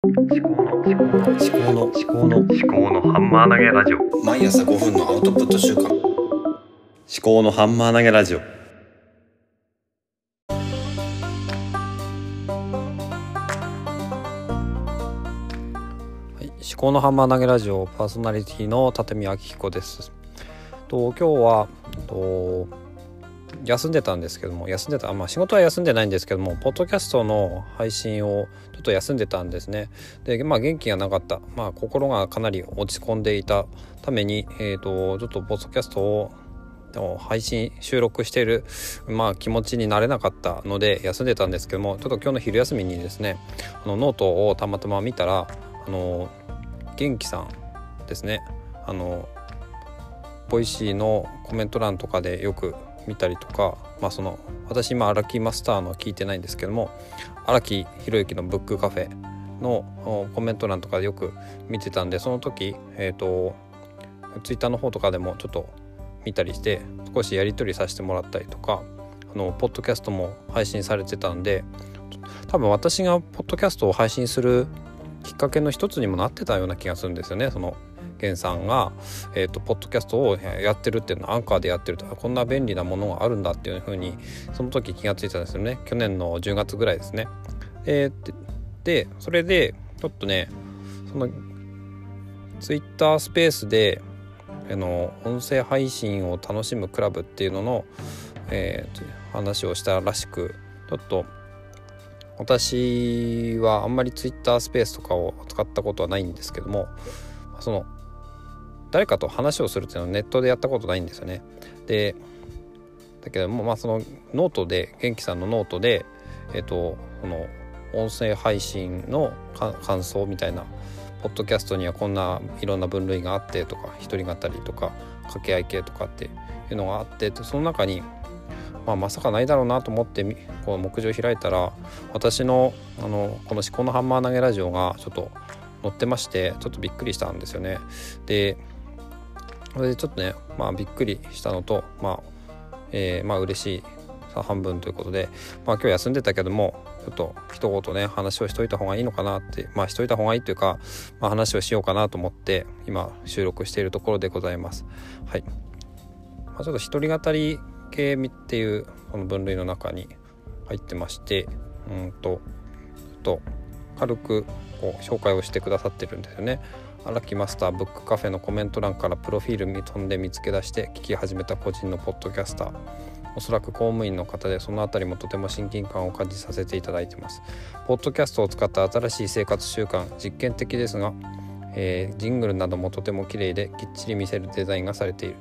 思考の思考の思考の思考の思考のハンマー投げラジオ。毎朝5分のアウトプット週間思考のハンマー投げラジオ。はい、思考のハンマー投げラジオパーソナリティの立見明彦です。と今日はと休んでたんですけども休んでたまあ仕事は休んでないんですけどもポッドキャストの配信をちょっと休んでたんですね。でまあ元気がなかったまあ心がかなり落ち込んでいたためにえっ、とちょっとポッドキャストを配信収録している、まあ、気持ちになれなかったので休んでたんですけどもちょっと今日の昼休みにですねあのノートをたまたま見たらあの元気さんですねあの Voicy のコメント欄とかでよく見たりとか、まあ、その私今荒木マスターの聞いてないんですけども荒木宏之のブックカフェのコメント欄とかでよく見てたんでその時えっ、とツイッターの方とかでもちょっと見たりして少しやり取りさせてもらったりとかあのポッドキャストも配信されてたんで多分私がポッドキャストを配信するきっかけの一つにもなってたような気がするんですよねその源さんが、えーと、ポッドキャストをやってるっていうのアンカーでやってるとこんな便利なものがあるんだっていうふうにその時気がついたんですよね去年の10月ぐらいですね。えー、でそれでちょっとねそのツイッタースペースであの音声配信を楽しむクラブっていうのの、えー、話をしたらしくちょっと私はあんまりツイッタースペースとかを使ったことはないんですけどもその誰かと話をするっていうのはネットでやったことないんですよね。でだけどもまあそのノートで元気さんのノートでえっ、とその音声配信の感想みたいなポッドキャストにはこんないろんな分類があってとか一人語りとか掛け合い系とかっていうのがあってその中に、まあ、まさかないだろうなと思ってこう目次を開いたら私のあのこの「思考のハンマー投げラジオ」がちょっと載ってましてちょっとびっくりしたんですよね。でそれでちょっとねまあびっくりしたのとまあ、えー、まあ嬉しい半分ということで、まあ、今日休んでたけどもちょっと一言ね話をしといた方がいいのかなってまあしといた方がいいというか、まあ、話をしようかなと思って今収録しているところでございます。はい、まあ、ちょっと一人語り系っていうこの分類の中に入ってましてうんとちょっと軽くこう紹介をしてくださってるんですよね。荒木マスターブックカフェのコメント欄からプロフィールに飛んで見つけ出して聞き始めた個人のポッドキャスター。おそらく公務員の方でその辺りもとても親近感を感じさせていただいてます。ポッドキャストを使った新しい生活習慣実験的ですが、えー、ジングルなどもとても綺麗できっちり見せるデザインがされている。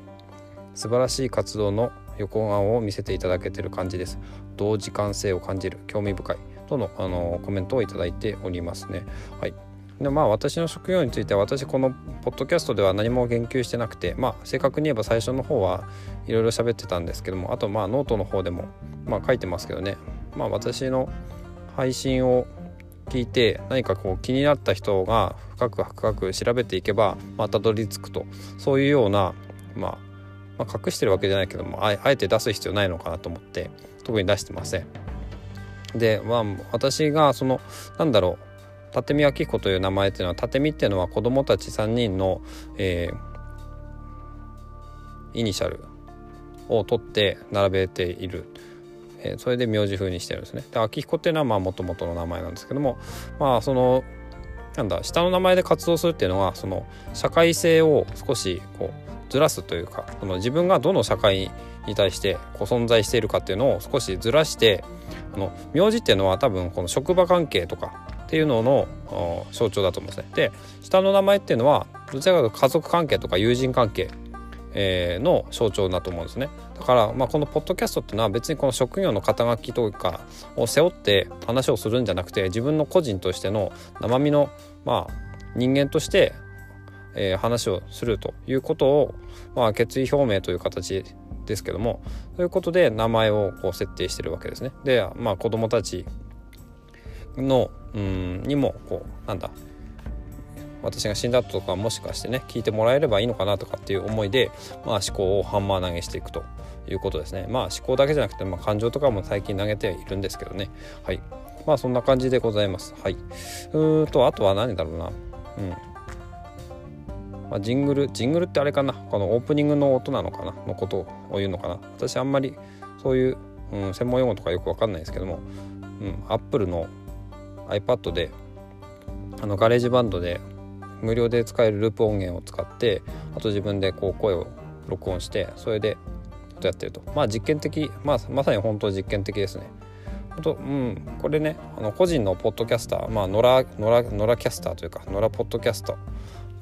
素晴らしい活動の横顔を見せていただけている感じです。同時間性を感じる興味深いとのあのコメントをいただいておりますね。はい。でまあ私の職業については私このポッドキャストでは何も言及してなくてまあ正確に言えば最初の方はいろいろ喋ってたんですけどもあとまあノートの方でもまあ書いてますけどねまあ私の配信を聞いて何かこう気になった人が深く深く調べていけばまたどり着くとそういうような、まあ、まあ隠してるわけじゃないけどもあえて出す必要ないのかなと思って特に出してません。でまあ私がそのなんだろう立見明子という名前っていうのは立見っていうのは子供たち3人の、えー、イニシャルを取って並べている、えー、それで名字風にしてるんですね。で明彦っていうのはまあ元々の名前なんですけどもまあそのなんだ下の名前で活動するっていうのはその社会性を少しこうずらすというかその自分がどの社会に対してこう存在しているかっていうのを少しずらしてあの名字っていうのは多分この職場関係とかっていうのの象徴だと思うんですね。で下の名前っていうのはどちらかというと家族関係とか友人関係、の象徴だと思うんですね。だから、まあ、このポッドキャストっていうのは別にこの職業の肩書きとかを背負って話をするんじゃなくて自分の個人としての生身の、まあ、人間として、話をするということを、まあ、決意表明という形ですけどもそういうことで名前をこう設定してるわけですね。で、まあ、子どもたちのうんにもこうなんだ私が死んだとかもしかしてね聞いてもらえればいいのかなとかっていう思いで、まあ、思考をハンマー投げしていくということですね。まあ思考だけじゃなくて、まあ、感情とかも最近投げているんですけどね。はい。まあそんな感じでございます。はい。うーとあとは何だろうな。うん。まあ、ジングルジングルってあれかな。このオープニングの音なのかな。のことを言うのかな。私あんまりそういう、うん、専門用語とかよくわかんないですけども、うん、Apple の iPad であの GarageBand で無料で使えるループ音源を使ってあと自分でこう声を録音してそれでやってると。まあ実験的、まあ、まさに本当実験的ですね。本当うんこれねあの個人のポッドキャスターまあ野良野良野良キャスターというか野良ポッドキャスタ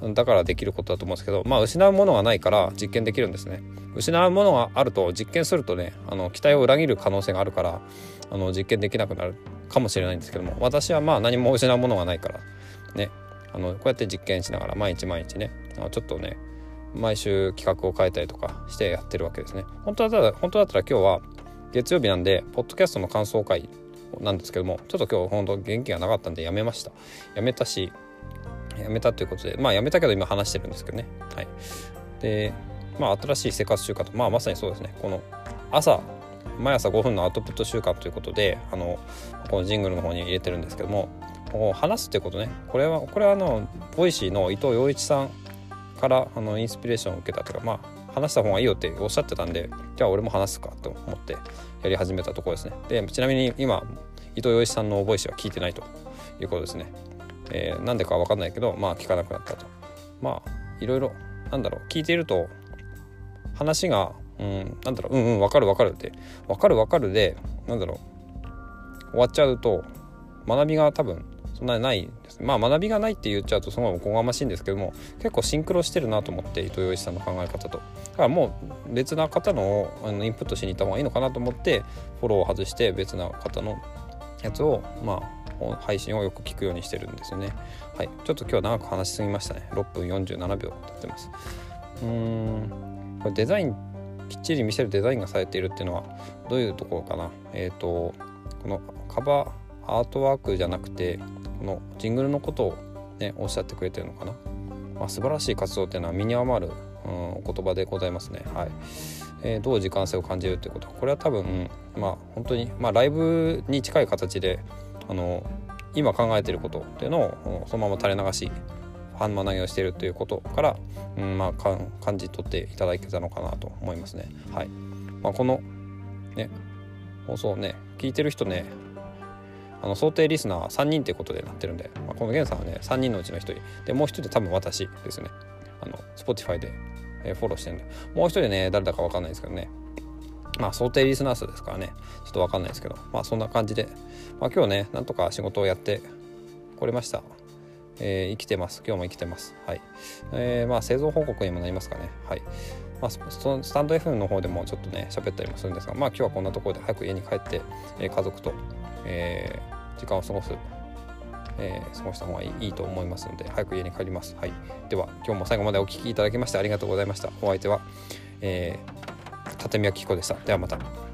ーだからできることだと思うんですけどまあ失うものがないから実験できるんですね。失うものがあると実験するとねあの期待を裏切る可能性があるからあの実験できなくなる。かもしれないんですけども私はまあ何も失うものがないからねあのこうやって実験しながら毎日毎日ねちょっとね毎週企画を変えたりとかしてやってるわけですね。本当だったら本当だったら今日は月曜日なんでポッドキャストの感想会なんですけどもちょっと今日本当元気がなかったんでやめました。やめたしやめたということでまあやめたけど今話してるんですけどね。はい。でまあ新しい生活習慣とまあまさにそうですね。この朝毎朝5分のアウトプット習慣ということであのこのジングルの方に入れてるんですけども話すってことね。これはこれはあの Voicyの伊藤洋一さんからあのインスピレーションを受けたというかまあ話した方がいいよっておっしゃってたんでじゃあ俺も話すかと思ってやり始めたところですね。でちなみに今伊藤洋一さんの Voicyは聞いてないということですね。えー、んでか分かんないけどまあ聞かなくなったと。まあいろいろなんだろう聞いていると話がうんなんだろううんうん分かる分かるって分かる分かるでなんだろう終わっちゃうと学びが多分そんなにないですまあ学びがないって言っちゃうとすごいおこがましいんですけども結構シンクロしてるなと思って伊藤洋一さんの考え方とだからもう別な方のあのインプットしに行った方がいいのかなと思ってフォローを外して別な方のやつをまあ配信をよく聞くようにしてるんですよね。はい、ちょっと今日は長く話しすぎましたね。6分47秒経ってます。うーん、これデザインきっちり見せるデザインがされているっていうのはどういうところかな？えっ、ー、とこのカバーアートワークじゃなくてこのジングルのことをねおっしゃってくれてるのかな？まあ、素晴らしい活動っていうのは身に余る、うん、お言葉でございますね。はい。えー、どう時間性を感じるということ？これは多分、まあ本当にまあライブに近い形であの今考えてることっていうのをそのまま垂れ流し半学びをしているということから、うんまあ、か感じ取っていただけたのかなと思いますね。はい。まあ、このね放送ね聞いてる人ねあの想定リスナー3人っていうことでなってるんで、まあ、この源さんはね3人のうちの1人。でもう1人多分私ですね。あの Spotify で、えー、フォローしてるんで。もう1人ね誰だか分かんないですけどね。まあ想定リスナー数ですからね。ちょっと分かんないですけど。まあそんな感じで、まあ、今日ねなんとか仕事をやってこれました、えー、生きてます。今日も生きてます。はい、えー、まあ製造報告にもなりますかね。はい。まあ、そのスタンド FM の方でもちょっとね喋ったりもするんですがまあ今日はこんなところで早く家に帰って、えー、家族と、えー、時間を過ごすえー、過ごした方がいいと思いますので早く家に帰ります。はい、では今日も最後までお聴きいただきましてありがとうございました。お相手は、えー立宮紀子でした。ではまた。